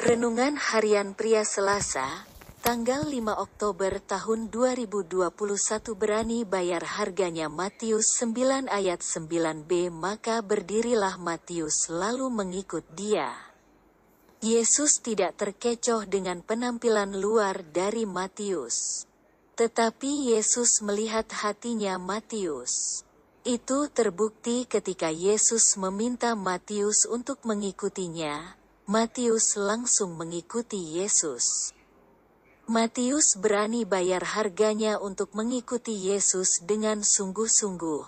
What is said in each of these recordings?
Renungan Harian Pria Selasa, tanggal 5 Oktober tahun 2021 berani bayar harganya Matius 9 ayat 9b maka berdirilah Matius lalu mengikut dia. Yesus tidak terkecoh dengan penampilan luar dari Matius. Tetapi Yesus melihat hatinya Matius. Itu terbukti ketika Yesus meminta Matius untuk mengikutinya, Matius langsung mengikuti Yesus. Matius berani bayar harganya untuk mengikuti Yesus dengan sungguh-sungguh.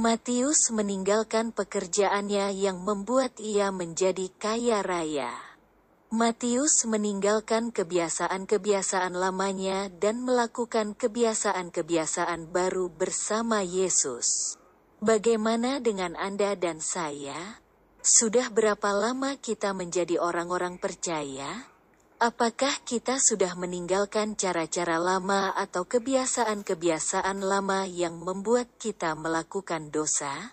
Matius meninggalkan pekerjaannya yang membuat ia menjadi kaya raya. Matius meninggalkan kebiasaan-kebiasaan lamanya dan melakukan kebiasaan-kebiasaan baru bersama Yesus. Bagaimana dengan Anda dan saya? Sudah berapa lama kita menjadi orang-orang percaya? Apakah kita sudah meninggalkan cara-cara lama atau kebiasaan-kebiasaan lama yang membuat kita melakukan dosa?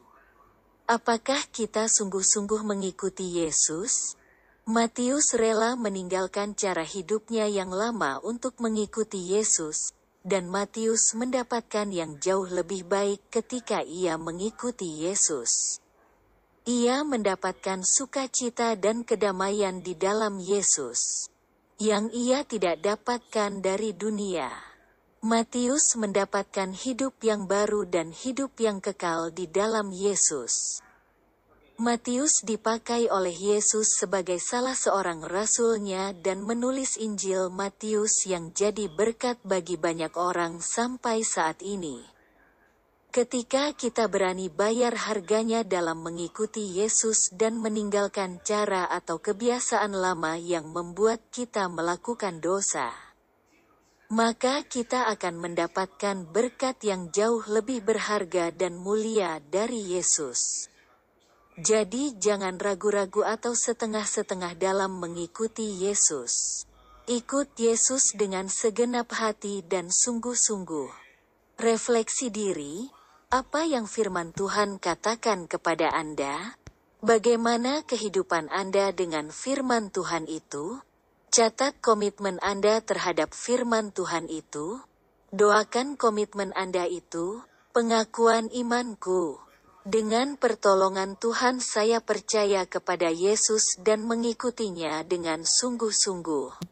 Apakah kita sungguh-sungguh mengikuti Yesus? Matius rela meninggalkan cara hidupnya yang lama untuk mengikuti Yesus, dan Matius mendapatkan yang jauh lebih baik ketika ia mengikuti Yesus. Ia mendapatkan sukacita dan kedamaian di dalam Yesus, yang ia tidak dapatkan dari dunia. Matius mendapatkan hidup yang baru dan hidup yang kekal di dalam Yesus. Matius dipakai oleh Yesus sebagai salah seorang rasulnya dan menulis Injil Matius yang jadi berkat bagi banyak orang sampai saat ini. Ketika kita berani bayar harganya dalam mengikuti Yesus dan meninggalkan cara atau kebiasaan lama yang membuat kita melakukan dosa, maka kita akan mendapatkan berkat yang jauh lebih berharga dan mulia dari Yesus. Jadi, jangan ragu-ragu atau setengah-setengah dalam mengikuti Yesus. Ikut Yesus dengan segenap hati dan sungguh-sungguh. Refleksi diri apa yang firman Tuhan katakan kepada Anda? Bagaimana kehidupan Anda dengan firman Tuhan itu? Catat komitmen Anda terhadap firman Tuhan itu. Doakan komitmen Anda itu, pengakuan imanku. Dengan pertolongan Tuhan saya percaya kepada Yesus dan mengikutinya dengan sungguh-sungguh.